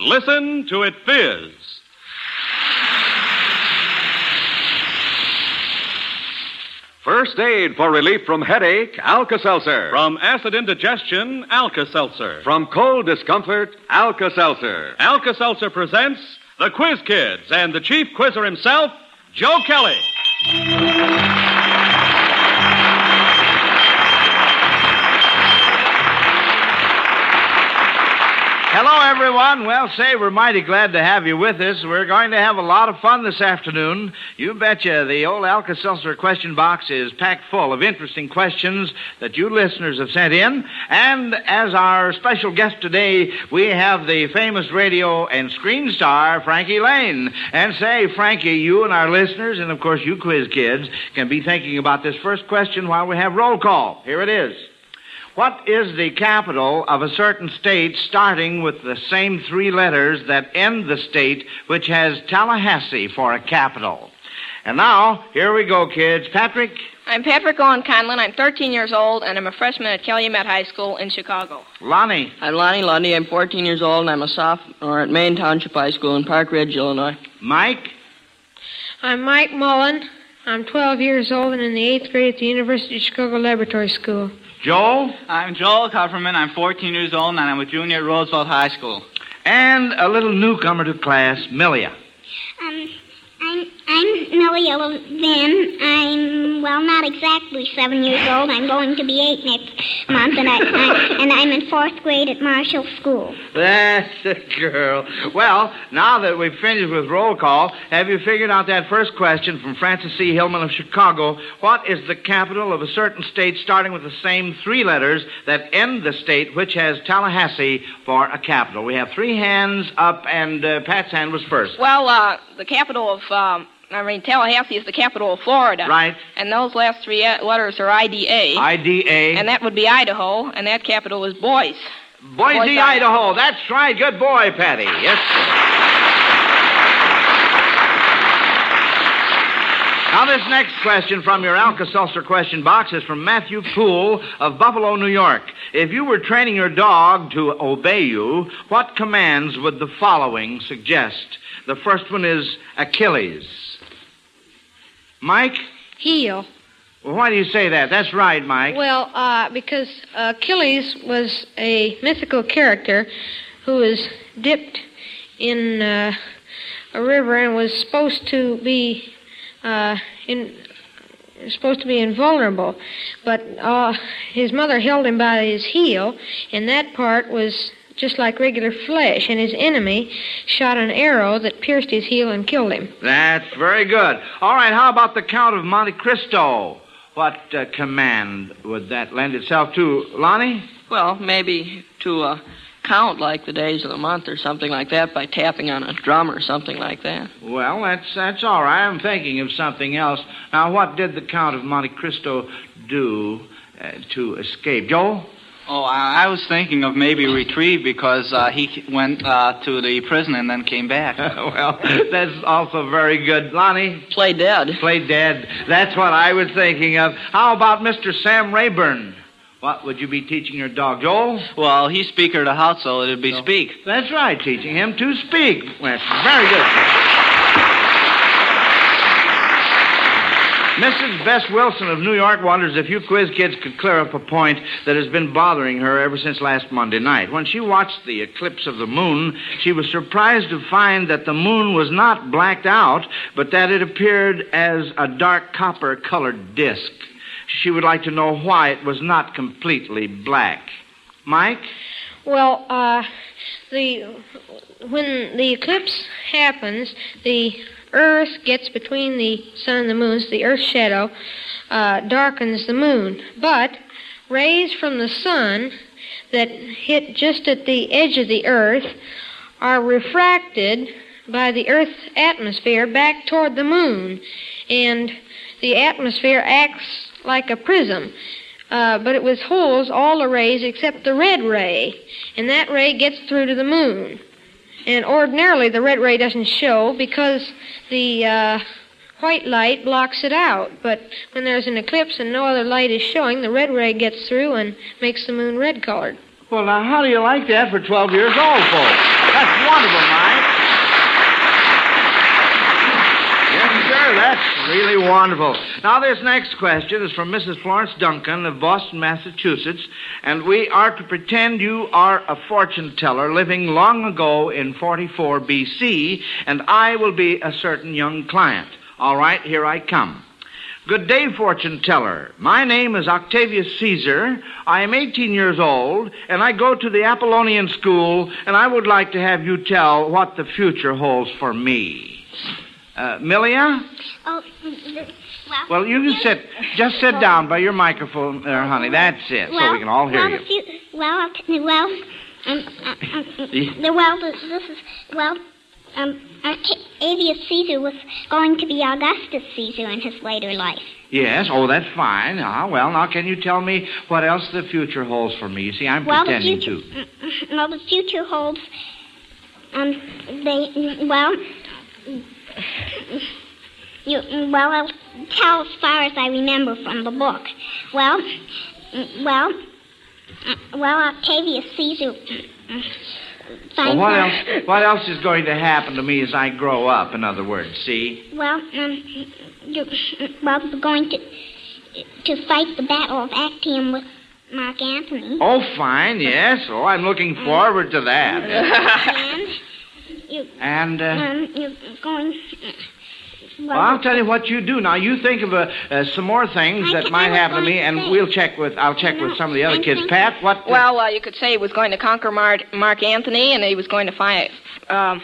Listen to it fizz. First aid for relief from headache, Alka Seltzer. From acid indigestion, Alka Seltzer. From cold discomfort, Alka Seltzer. Alka Seltzer presents the Quiz Kids and the chief quizzer himself, Joe Kelly. Everyone. Well, say, we're mighty glad to have you with us. We're going to have a lot of fun this afternoon. You betcha the old Alka Seltzer question box is packed full of interesting questions that you listeners have sent in. And as our special guest today, we have the famous radio and screen star, Frankie Laine. And say, Frankie, you and our listeners, and of course you quiz kids, can be thinking about this first question while we have roll call. Here it is. What is the capital of a certain state starting with the same three letters that end the state which has Tallahassee for a capital? And now, here we go, kids. Patrick? I'm Patrick Owen Conlon. I'm 13 years old, and I'm a freshman at Calumet High School in Chicago. Lonnie? I'm Lonnie Lunde. I'm 14 years old, and I'm a sophomore at Maine Township High School in Park Ridge, Illinois. Mike? I'm Mike Mullen. I'm 12 years old and in the eighth grade at the University of Chicago Laboratory School. Joel? I'm Joel Kupferman. I'm 14 years old, and I'm a junior at Roosevelt High School. And a little newcomer to class, Milia. Um, I'm I'm Millie Van. I'm well, not exactly seven years old. I'm going to be eight next month, and I, I and I'm in fourth grade at Marshall School. That's a girl. Well, now that we've finished with roll call, have you figured out that first question from Francis C. Hillman of Chicago? What is the capital of a certain state starting with the same three letters that end the state which has Tallahassee for a capital? We have three hands up, and uh, Pat's hand was first. Well, uh, the capital of, um, I mean, Tallahassee is the capital of Florida. Right. And those last three uh, letters are IDA. IDA. And that would be Idaho, and that capital is Boise. Boise, Boise, Idaho. That's right. Good boy, Patty. Yes, sir. Now, this next question from your Alka Seltzer question box is from Matthew Poole of Buffalo, New York. If you were training your dog to obey you, what commands would the following suggest? The first one is Achilles. Mike? Heel. Well, why do you say that? That's right, Mike. Well, uh, because Achilles was a mythical character who was dipped in uh, a river and was supposed to be uh, in supposed to be invulnerable, but uh, his mother held him by his heel, and that part was just like regular flesh, and his enemy shot an arrow that pierced his heel and killed him. That's very good. All right, how about the Count of Monte Cristo? What uh, command would that lend itself to, Lonnie? Well, maybe to uh, count like the days of the month or something like that by tapping on a drum or something like that. Well, that's that's all right. I'm thinking of something else. Now, what did the Count of Monte Cristo do uh, to escape? Joel? Oh, I, I was thinking of maybe retrieve because uh, he went uh, to the prison and then came back. well, that's also very good. Lonnie? Play dead. Play dead. That's what I was thinking of. How about Mr. Sam Rayburn? What would you be teaching your dog, Joel? Well, he's Speaker of the House, so it'd be speak. That's right, teaching him to speak. That's very good. Mrs. Bess Wilson of New York wonders if you quiz kids could clear up a point that has been bothering her ever since last Monday night. When she watched the eclipse of the moon, she was surprised to find that the moon was not blacked out, but that it appeared as a dark copper colored disk. She would like to know why it was not completely black. Mike? Well, uh, the when the eclipse happens, the Earth gets between the sun and the moon. So the Earth's shadow uh, darkens the moon, but rays from the sun that hit just at the edge of the Earth are refracted by the Earth's atmosphere back toward the moon, and the atmosphere acts like a prism. Uh, but it withholds all the rays except the red ray, and that ray gets through to the moon. And ordinarily, the red ray doesn't show because the uh, white light blocks it out. But when there's an eclipse and no other light is showing, the red ray gets through and makes the moon red colored. Well, now, how do you like that for 12 years old, folks? That's wonderful, Mike. Yes, sir, that's really wonderful. Now, this next question is from Mrs. Florence Duncan of Boston, Massachusetts, and we are to pretend you are a fortune teller living long ago in 44 BC, and I will be a certain young client. All right, here I come. Good day, fortune teller. My name is Octavius Caesar. I am 18 years old, and I go to the Apollonian School, and I would like to have you tell what the future holds for me. Uh, Milia? Oh, well. Well, you can sit. Just sit down by your microphone there, honey. That's it, so we can all hear well, you. few- well, t- well, um, uh, um, the, well, this, is well, um, Octavius Caesar was going to be Augustus Caesar in his later life. Yes, oh, that's fine. Ah, well, now can you tell me what else the future holds for me? You see, I'm well, pretending future, to. mm, well, the future holds. Um, they well. You well, I'll tell as far as I remember from the book. Well, well, well, Octavius Caesar. Well, what out- else? What else is going to happen to me as I grow up? In other words, see? Well, um, you're, well, we're going to to fight the Battle of Actium with Mark Antony. Oh, fine. Yes. Oh, I'm looking forward to that. and you, And uh, um, you're going. well, I'll tell you what you do now. You think of uh, uh, some more things that might happen to me, and we'll check with. I'll check with some of the other kids. Pat, what? Well, uh, you could say he was going to conquer Mar- Mark Antony, and he was going to find, um,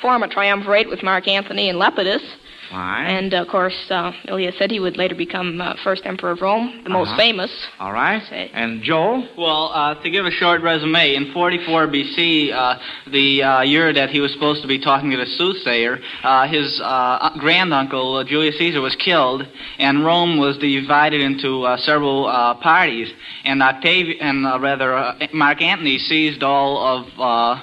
form a triumvirate with Mark Antony and Lepidus. Fine. And of course, uh, Ilya said he would later become uh, first emperor of Rome, the most Uh-huh. famous. All right. And Joel? Well, uh, to give a short resume, in 44 BC, uh, the uh, year that he was supposed to be talking to the soothsayer, uh, his uh, granduncle, uh, Julius Caesar, was killed, and Rome was divided into uh, several uh, parties. And Octavi- and uh, rather, uh, Mark Antony seized all of uh,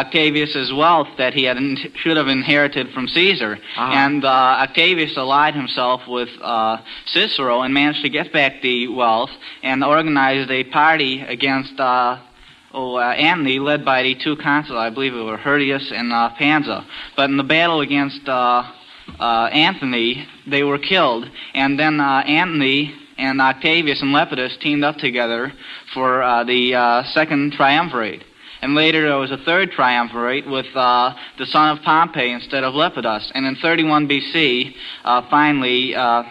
Octavius's wealth that he had in- should have inherited from Caesar. And uh, Octavius allied himself with uh, Cicero and managed to get back the wealth and organized a party against uh, oh, uh, Antony, led by the two consuls, I believe it were Hirtius and uh, Pansa. But in the battle against uh, uh, Antony, they were killed. And then uh, Antony and Octavius and Lepidus teamed up together for uh, the uh, second triumvirate. And later there was a third triumvirate with uh, the son of Pompey instead of Lepidus. And in 31 BC, uh, finally, uh,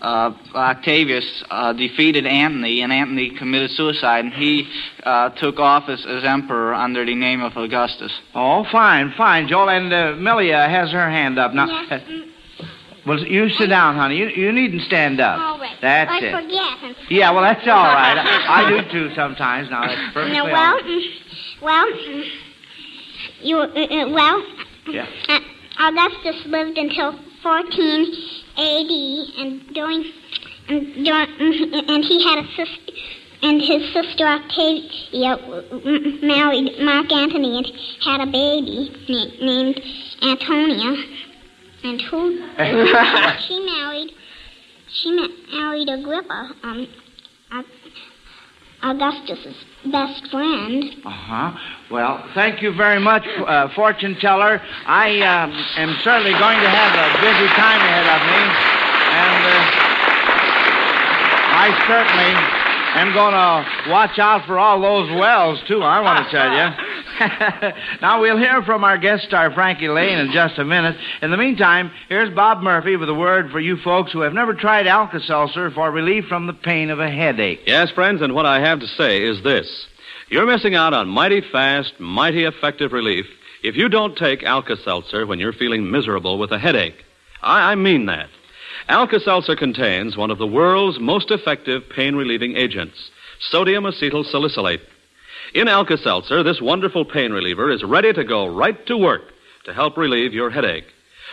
uh, Octavius uh, defeated Antony, and Antony committed suicide, and he uh, took office as emperor under the name of Augustus. Oh, fine, fine, Joel. And uh, Melia has her hand up now. Uh, well, you sit down, honey. You, you needn't stand up. All right. That's I it. forget. Yeah, well, that's all right. I, I do too sometimes. Now that's perfectly No, all well, right. mm, well, you, uh, uh, well, Yeah. uh, Augustus lived until 14 A.D. and during, and, during, mm, and he had a sister, and his sister Octavia mm, married Mark Antony and had a baby na- named Antonia, and who she married, she ma- married Agrippa, um, Augustus's best friend. Uh huh. Well, thank you very much, uh, fortune teller. I um, am certainly going to have a busy time ahead of me, And uh, I certainly am going to watch out for all those wells, too, I want to tell you. now, we'll hear from our guest star, Frankie Laine, in just a minute. In the meantime, here's Bob Murphy with a word for you folks who have never tried Alka Seltzer for relief from the pain of a headache. Yes, friends, and what I have to say is this. You're missing out on mighty fast, mighty effective relief if you don't take Alka Seltzer when you're feeling miserable with a headache. I, I mean that. Alka Seltzer contains one of the world's most effective pain relieving agents, sodium acetyl salicylate. In Alka Seltzer, this wonderful pain reliever is ready to go right to work to help relieve your headache.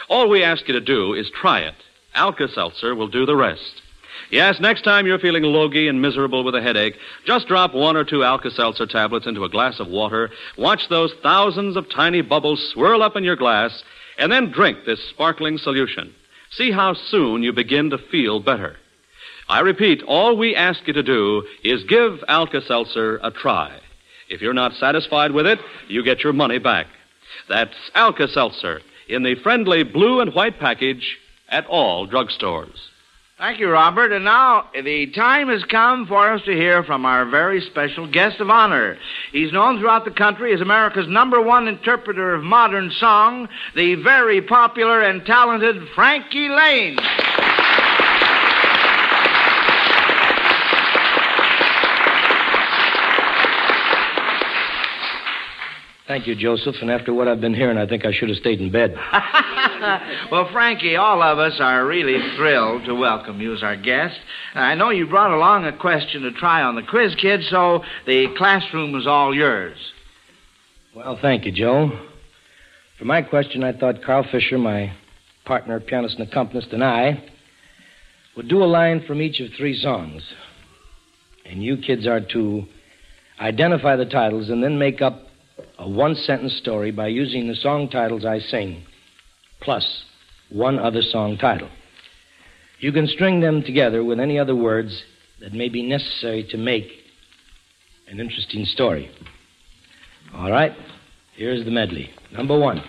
All we ask you to do is try it. Alka Seltzer will do the rest. Yes, next time you're feeling logy and miserable with a headache, just drop one or two Alka Seltzer tablets into a glass of water, watch those thousands of tiny bubbles swirl up in your glass, and then drink this sparkling solution. See how soon you begin to feel better. I repeat, all we ask you to do is give Alka Seltzer a try. If you're not satisfied with it, you get your money back. That's Alka Seltzer in the friendly blue and white package at all drugstores. Thank you, Robert. And now the time has come for us to hear from our very special guest of honor. He's known throughout the country as America's number one interpreter of modern song, the very popular and talented Frankie Laine. Thank you, Joseph. And after what I've been hearing, I think I should have stayed in bed. well, Frankie, all of us are really thrilled to welcome you as our guest. I know you brought along a question to try on the quiz, kid, so the classroom is all yours. Well, thank you, Joe. For my question, I thought Carl Fischer, my partner, pianist, and accompanist, and I would do a line from each of three songs. And you kids are to identify the titles and then make up a one sentence story by using the song titles I sing, plus one other song title. You can string them together with any other words that may be necessary to make an interesting story. All right, here's the medley. Number one.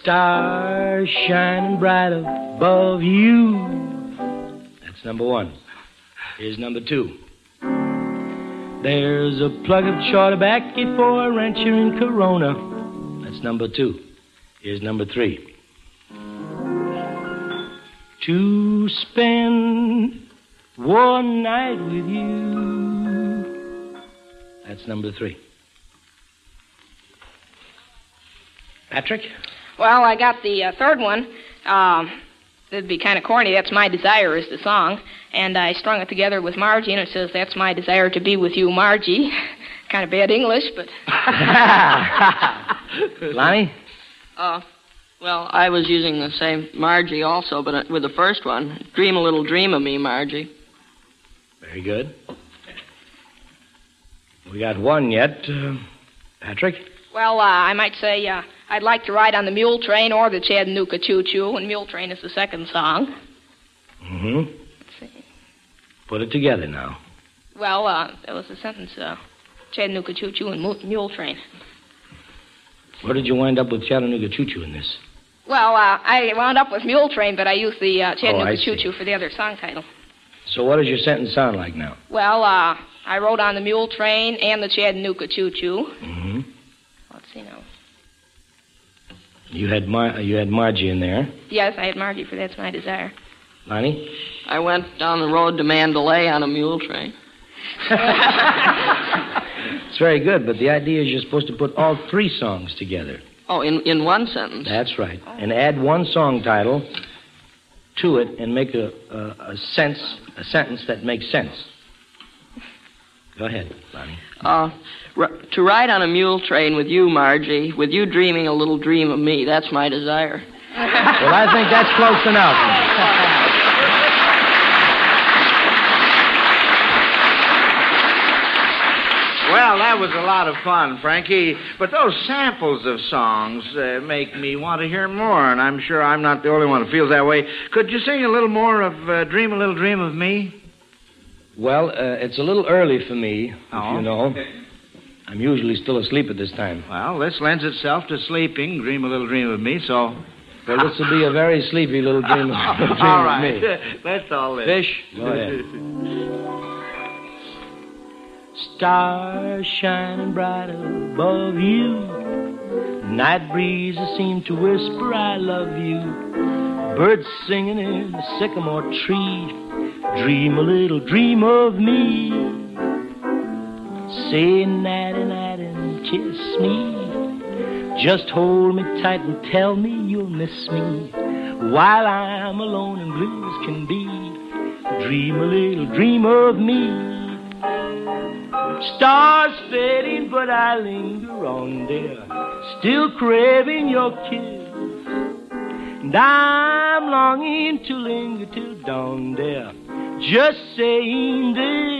Stars shining bright above you. That's number one. Here's number two. There's a plug of Chorbacky for a rancher in Corona. That's number two. Here's number three. To spend one night with you. That's number three. Patrick? Well, I got the uh, third one. Um, it'd be kind of corny. That's My Desire is the song. And I strung it together with Margie, and it says, That's my desire to be with you, Margie. kind of bad English, but. Lonnie? Uh, well, I was using the same Margie also, but uh, with the first one. Dream a little dream of me, Margie. Very good. We got one yet. Uh, Patrick? Well, uh, I might say uh, I'd like to ride on the mule train or the Chattanooga Choo Choo, and Mule Train is the second song. Mm-hmm. Let's see. Put it together now. Well, uh, that was the sentence. Uh, Chattanooga Choo Choo and Mule Train. Where did you wind up with Chattanooga Choo Choo in this? Well, uh, I wound up with Mule Train, but I used the uh, Chattanooga Oh, Choo Choo for the other song title. So what does your sentence sound like now? Well, uh, I rode on the Mule Train and the Chattanooga Choo Choo. Mm-hmm. Let's see now. You had Mar- you had Margie in there. Yes, I had Margie for That's My Desire. Lonnie? I went down the road to Mandalay on a mule train. It's very good, but the idea is you're supposed to put all three songs together. Oh, in, in one sentence. That's right. And add one song title to it and make a, a, a sense a sentence that makes sense. Go ahead, Lonnie. Uh, r- to ride on a mule train with you, Margie, with you dreaming a little dream of me. That's my desire. Well, I think that's close enough. Well, that was a lot of fun, Frankie. But those samples of songs uh, make me want to hear more, and I'm sure I'm not the only one who feels that way. Could you sing a little more of uh, Dream a Little Dream of Me? Well, uh, it's a little early for me, if Oh. you know. I'm usually still asleep at this time. Well, this lends itself to sleeping, Dream a Little Dream of Me, so Well, this will be a very sleepy little dream, of- dream all of me. Let's all live. Fish, go ahead. Stars shining bright above you. Night breezes seem to whisper, I love you. Birds singing in the sycamore tree. Dream a little dream of me. Say nighty night and kiss me. Just hold me tight and tell me you'll miss me. While I'm alone and blue as can be. Dream a little dream of me. Stars fading, but I linger on there, still craving your kiss. And I'm longing to linger till dawn there, just saying this.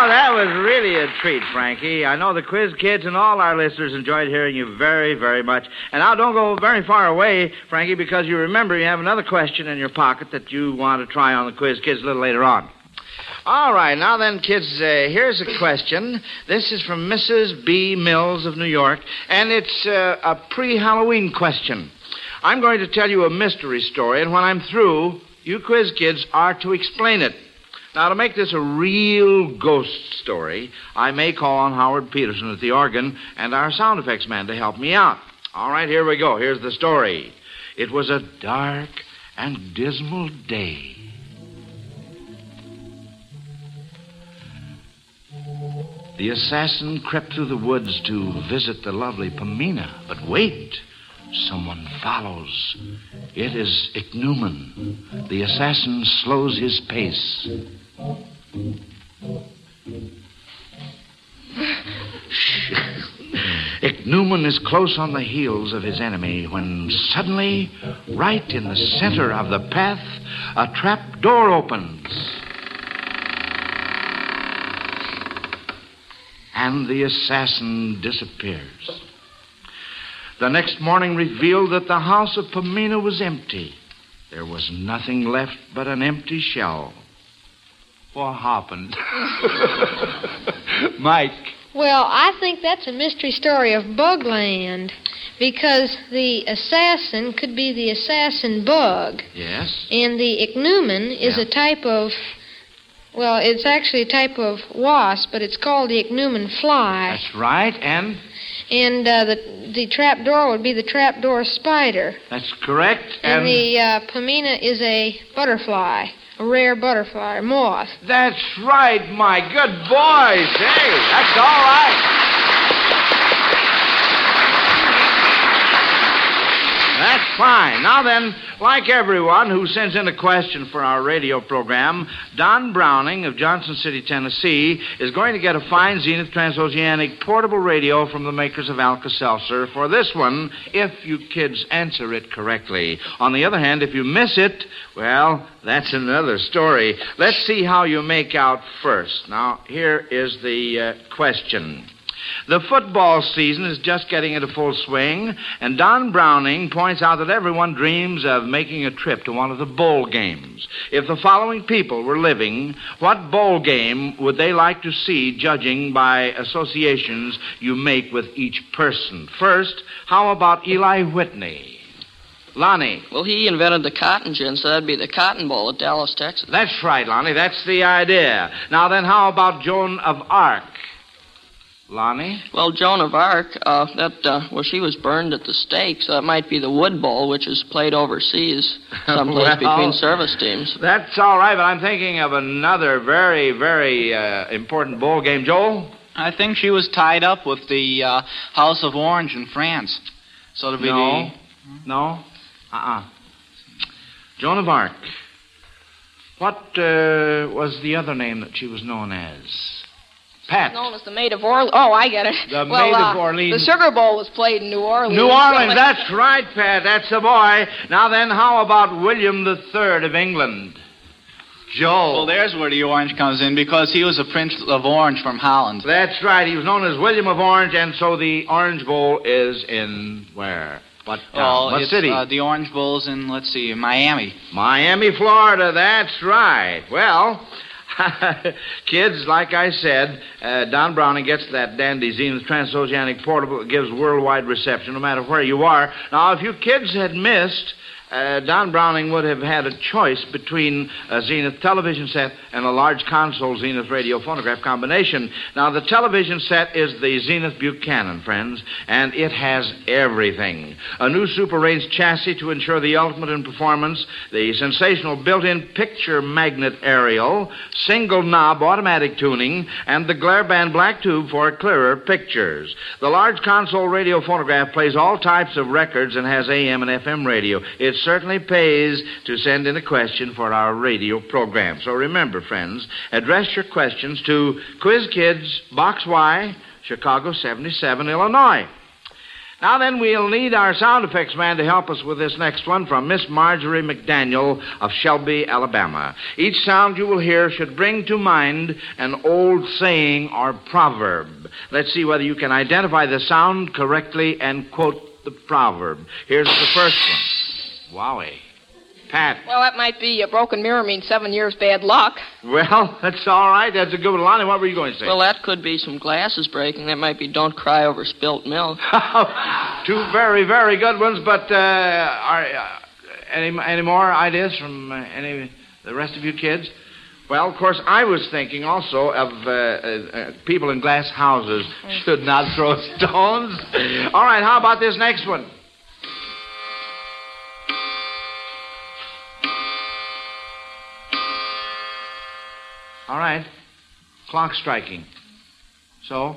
Oh, that was really a treat, Frankie. I know the quiz kids and all our listeners enjoyed hearing you very, very much. And now don't go very far away, Frankie, because you remember you have another question in your pocket that you want to try on the quiz kids a little later on. All right, now then, kids, uh, here's a question. This is from Mrs. B. Mills of New York, and it's uh, a pre Halloween question. I'm going to tell you a mystery story, and when I'm through, you quiz kids are to explain it. Now, to make this a real ghost story, I may call on Howard Peterson at the organ and our sound effects man to help me out. All right, here we go. Here's the story. It was a dark and dismal day. The assassin crept through the woods to visit the lovely Pamina. But wait, someone follows. It is Ichneumon. The assassin slows his pace. Ichneumon is close on the heels of his enemy when suddenly, right in the center of the path, a trap door opens. and the assassin disappears. The next morning revealed that the house of Pamina was empty. There was nothing left but an empty shell. What happened? Mike. Well, I think that's a mystery story of Bugland because the assassin could be the assassin bug, Yes? and the ichneumon is Yeah. a type of. Well, it's actually a type of wasp, but it's called the ichneumon fly. That's right, and And uh, the the trap door would be the trap door spider. that's correct. And, the uh, pamina is a butterfly, a rare butterfly, moth. That's right, my good boys. Hey, that's all right. That's fine. Now then, like everyone who sends in a question for our radio program, Don Browning of Johnson City, Tennessee, is going to get a fine Zenith Transoceanic portable radio from the makers of Alka-Seltzer for this one, if you kids answer it correctly. On the other hand, if you miss it, well, that's another story. Let's see how you make out first. Now, here is the uh, question. The football season is just getting into full swing, and Don Browning points out that everyone dreams of making a trip to one of the bowl games. If the following people were living, what bowl game would they like to see, judging by associations you make with each person? First, how about Eli Whitney? Lonnie. Well, he invented the cotton gin, so that'd be the Cotton Bowl at Dallas, Texas. That's right, Lonnie. That's the idea. Now then, how about Joan of Arc? Lonnie? Well, Joan of Arc, uh, that uh, well, she was burned at the stake, so that might be the Wood Bowl, which is played overseas, someplace Well- between service teams. That's all right, but I'm thinking of another very, very uh, important bowl game. Joel? I think she was tied up with the uh, House of Orange in France. So to be No. No? Uh-uh. Joan of Arc. What uh, was the other name that she was known as? Pat. Known as the Maid of Orleans. Oh, I get it. The well, Maid of uh, Orleans. The Sugar Bowl was played in New Orleans. New Orleans, so- that's right, Pat. That's the boy. Now then, how about William the Third of England? Joe. Well, there's where the orange comes in because he was a Prince of Orange from Holland. That's right. He was known as William of Orange, and so the Orange Bowl is in where? What town? Well, what it's, city? Uh, the Orange Bowl's in, let's see, Miami. Miami, Florida. That's right. Well, kids, like I said, uh, Don Browning gets that dandy Zenith transoceanic portable gives worldwide reception no matter where you are. Now, if you kids had missed. Uh, Don Browning would have had a choice between a Zenith television set and a large console Zenith radio phonograph combination. Now, the television set is the Zenith Buchanan, friends, and it has everything. A new super range chassis to ensure the ultimate in performance, the sensational built in picture magnet aerial, single knob automatic tuning, and the Glare-Ban black tube for clearer pictures. The large console radio phonograph plays all types of records and has AM and FM radio. It certainly pays to send in a question for our radio program. So remember, friends, address your questions to Quiz Kids, Box Y, Chicago 77, Illinois. Now then, we'll need our sound effects man to help us with this next one from Miss Marjorie McDaniel of Shelby, Alabama. Each sound you will hear should bring to mind an old saying or proverb. Let's see whether you can identify the sound correctly and quote the proverb. Here's the first one. Wowie. Pat. Well, that might be a broken mirror means seven years bad luck. Well, that's all right. That's a good one. Lonnie, what were you going to say? Well, that could be some glasses breaking. That might be don't cry over spilt milk. Two very, very good ones, but uh, are uh, any any more ideas from uh, any the rest of you kids? Well, of course, I was thinking also of uh, uh, uh, people in glass houses should not throw stones. All right, how about this next one? All right. Clock striking. So,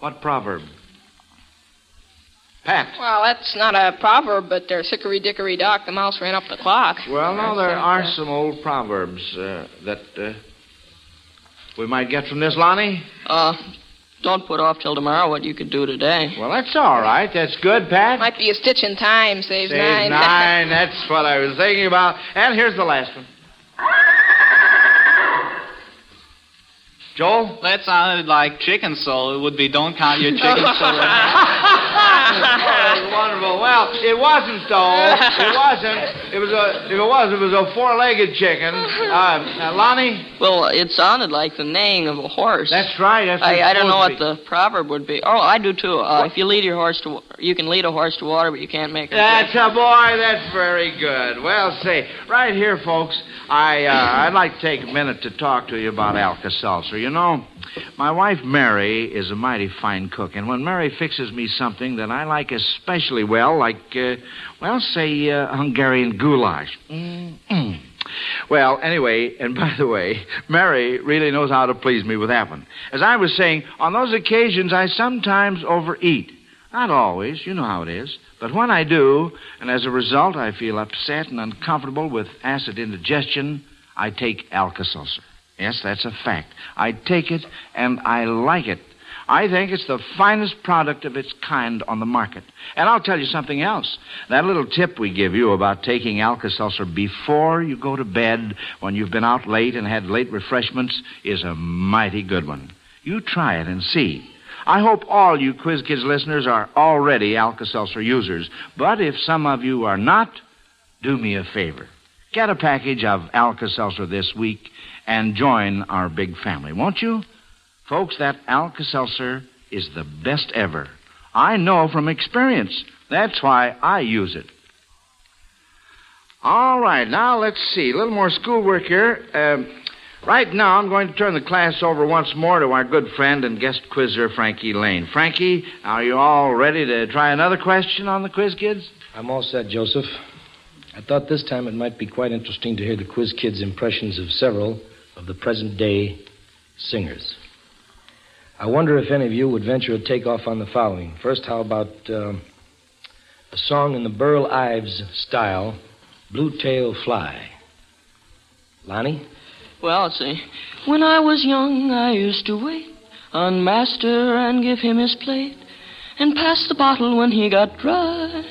what proverb? Pat. Well, that's not a proverb, but there's hickory dickory dock, the mouse ran up the clock. Well, no, there are some old proverbs uh, that uh, we might get from this, Lonnie. Uh, don't put off till tomorrow what you could do today. Well, that's all right. That's good, Pat. Might be a stitch in time, saves, Saves nine. nine. That's what I was thinking about. And here's the last one. Joel? That sounded like chicken soul. It would be don't count your chickens so oh, wonderful. Well, it wasn't though. It wasn't. It was a. If it was, it was a four-legged chicken. Uh, uh, Lonnie. Well, it sounded like the neighing of a horse. That's right. That's I, I don't know what the proverb would be. Oh, I do too. Uh, if you lead your horse to, wa- you can lead a horse to water, but you can't make her. That's drink. a boy. That's very good. Well, say right here, folks. I uh, I'd like to take a minute to talk to you about Alka-Seltzer. You know, my wife Mary is a mighty fine cook, and when Mary fixes me something that I like especially well, like uh, well, say uh, Hungarian goulash. Mm-mm. Well, anyway, and by the way, Mary really knows how to please me with that one. As I was saying, on those occasions I sometimes overeat. Not always, you know how it is. But when I do, and as a result I feel upset and uncomfortable with acid indigestion, I take Alka-Seltzer. Yes, that's a fact. I take it and I like it. I think it's the finest product of its kind on the market. And I'll tell you something else. That little tip we give you about taking Alka-Seltzer before you go to bed when you've been out late and had late refreshments is a mighty good one. You try it and see. I hope all you Quiz Kids listeners are already Alka-Seltzer users. But if some of you are not, do me a favor. Get a package of Alka-Seltzer this week and join our big family, won't you? Folks, that Alka-Seltzer is the best ever. I know from experience. That's why I use it. All right, now let's see. A little more schoolwork here. Um, right now, I'm going to turn the class over once more to our good friend and guest quizzer, Frankie Laine. Frankie, are you all ready to try another question on the quiz, kids? I'm all set, Joseph. I thought this time it might be quite interesting to hear the quiz kids' impressions of several of the present day singers. I wonder if any of you would venture a take off on the following. First, how about uh, a song in the Burl Ives style, Blue Tail Fly? Lonnie? Well, see. When I was young, I used to wait on Master and give him his plate, and pass the bottle when he got dry,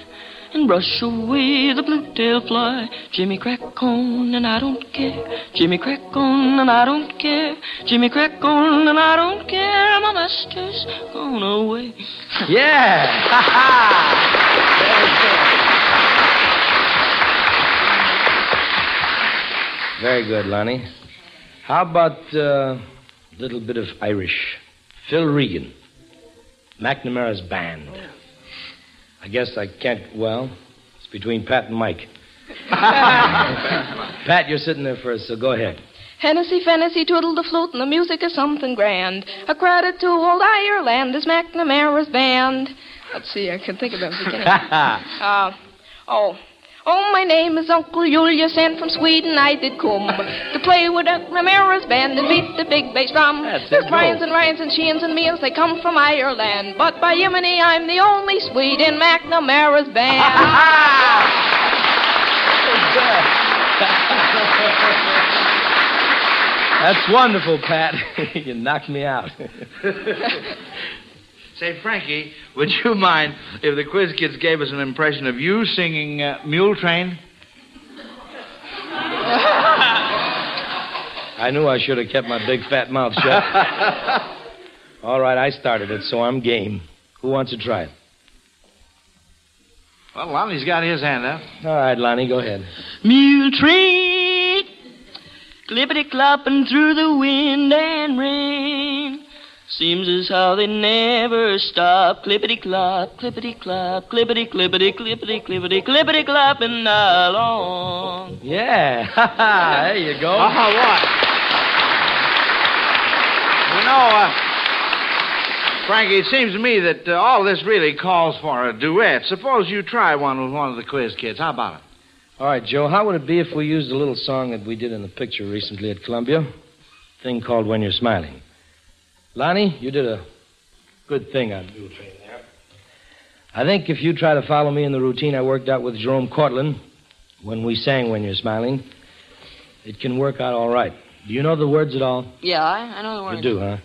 and brush away the blue-tailed fly. Jimmy crack on and I don't care. Jimmy crack on and I don't care. Jimmy crack on and I don't care. My master's gone away. Yeah. Very good, Lonnie. How about uh, a little bit of Irish? Phil Regan, McNamara's band. I guess I can't. Well, it's between Pat and Mike. Pat, you're sitting there first, so go ahead. Hennessy, Fennessy, twiddle the flute, and the music is something grand. A credit to old Ireland is McNamara's band. Let's see, I can think of the beginning. uh, oh. Oh, my name is Uncle Julius, and from Sweden I did come to play with McNamara's band and beat the big bass drum. That's There's go. Ryans and Ryans and Sheens and Meals, they come from Ireland. But by Yemeni, I'm the only Swede in McNamara's band. That's wonderful, Pat. you knocked me out. Say, Frankie, would you mind if the quiz kids gave us an impression of you singing uh, Mule Train? I knew I should have kept my big fat mouth shut. All right, I started it, so I'm game. Who wants to try it? Well, Lonnie's got his hand up. All right, Lonnie, go ahead. Mule train, clippity clopping through the wind and rain. Seems as how they never stop. Clippity clop, clippity clop, clippity clippity clippity clippity clippity clopping along. Yeah, Ha ha there you go. Oh, what? You know, uh, Frankie, it seems to me that uh, all this really calls for a duet. Suppose you try one with one of the quiz kids. How about it? All right, Joe, how would it be if we used a little song that we did in the picture recently at Columbia? thing called When You're Smiling. Lonnie, you did a good thing on Mule Train there. I think if you try to follow me in the routine I worked out with Jerome Courtland when we sang When You're Smiling, it can work out all right. Do you know the words at all? Yeah, I, I know the words. You do, huh?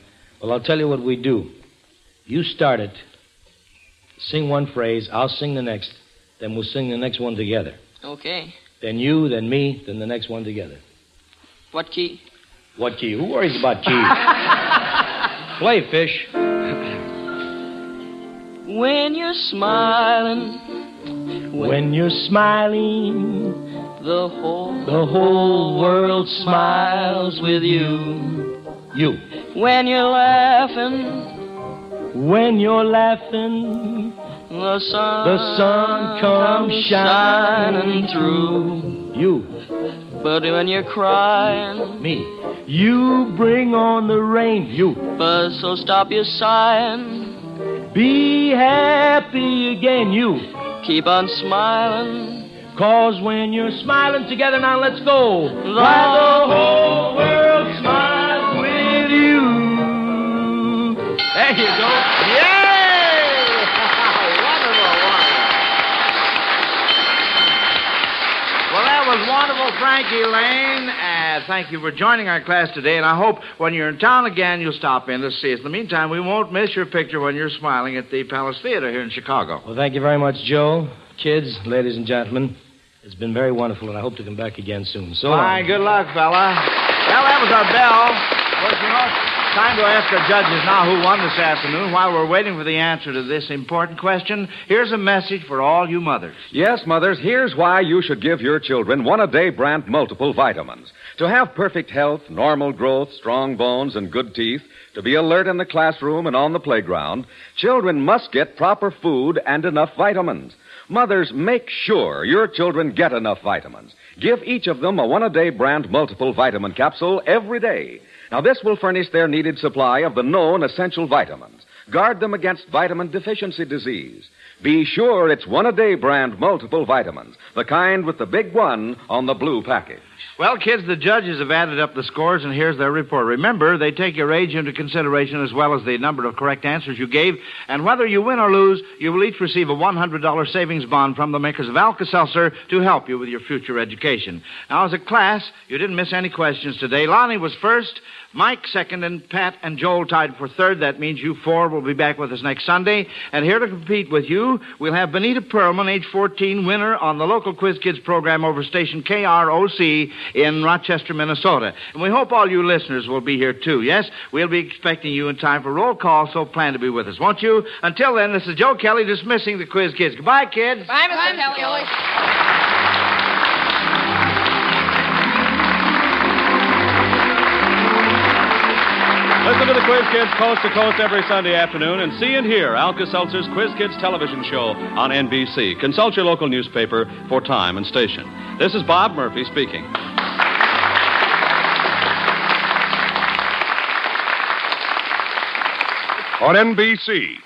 Well, I'll tell you what we do. You start it, sing one phrase, I'll sing the next, then we'll sing the next one together. Okay. Then you, then me, then the next one together. What key? What key? Who worries about key? Play, fish. When you're smiling, When you're smiling, the whole the whole world smiles with you. You. when you're laughing, When you're laughing, the sun the sun comes shining through. You. But when you're crying, Me. You bring on the rain. You. but so stop your sighing. Be happy again. You. Keep on smiling. Cause when you're smiling together, now let's go. The the whole world smiles with you. There you go. Yay! wonderful, wonderful. Well, Frankie Laine. Uh, thank you for joining our class today, and I hope when you're in town again, you'll stop in to see us. In the meantime, we won't miss your picture when you're smiling at the Palace Theater here in Chicago. Well, thank you very much, Joe. Kids, ladies and gentlemen, it's been very wonderful, and I hope to come back again soon. So long. Fine, good luck, fella. Well, that was our bell. Time to ask our judges now who won this afternoon. While we're waiting for the answer to this important question, here's a message for all you mothers. Yes, mothers, here's why you should give your children one a day brand multiple vitamins. To have perfect health, normal growth, strong bones, and good teeth, to be alert in the classroom and on the playground, children must get proper food and enough vitamins. Mothers, make sure your children get enough vitamins. Give each of them a one a day brand multiple vitamin capsule every day. Now, this will furnish their needed supply of the known essential vitamins. Guard them against vitamin deficiency disease. Be sure it's one a day brand multiple vitamins, the kind with the big one on the blue package. Well, kids, the judges have added up the scores, and here's their report. Remember, they take your age into consideration as well as the number of correct answers you gave, and whether you win or lose, you will each receive a $100 savings bond from the makers of Alka-Seltzer to help you with your future education. Now, as a class, you didn't miss any questions today. Lonnie was first, Mike second, and Pat and Joel tied for third. That means you four will be back with us next Sunday. And here to compete with you, we'll have Benita Perlman, age 14, winner on the local Quiz Kids program over station KROC in Rochester, Minnesota. And we hope all you listeners will be here too. Yes, we'll be expecting you in time for roll call, so plan to be with us, won't you? Until then, this is Joe Kelly dismissing the Quiz Kids. Goodbye, kids. Bye, Mr. Kelly. Listen Quiz Kids coast to coast every Sunday afternoon and see and hear Alka Seltzer's Quiz Kids television show on NBC. Consult your local newspaper for time and station. This is Bob Murphy speaking. on NBC.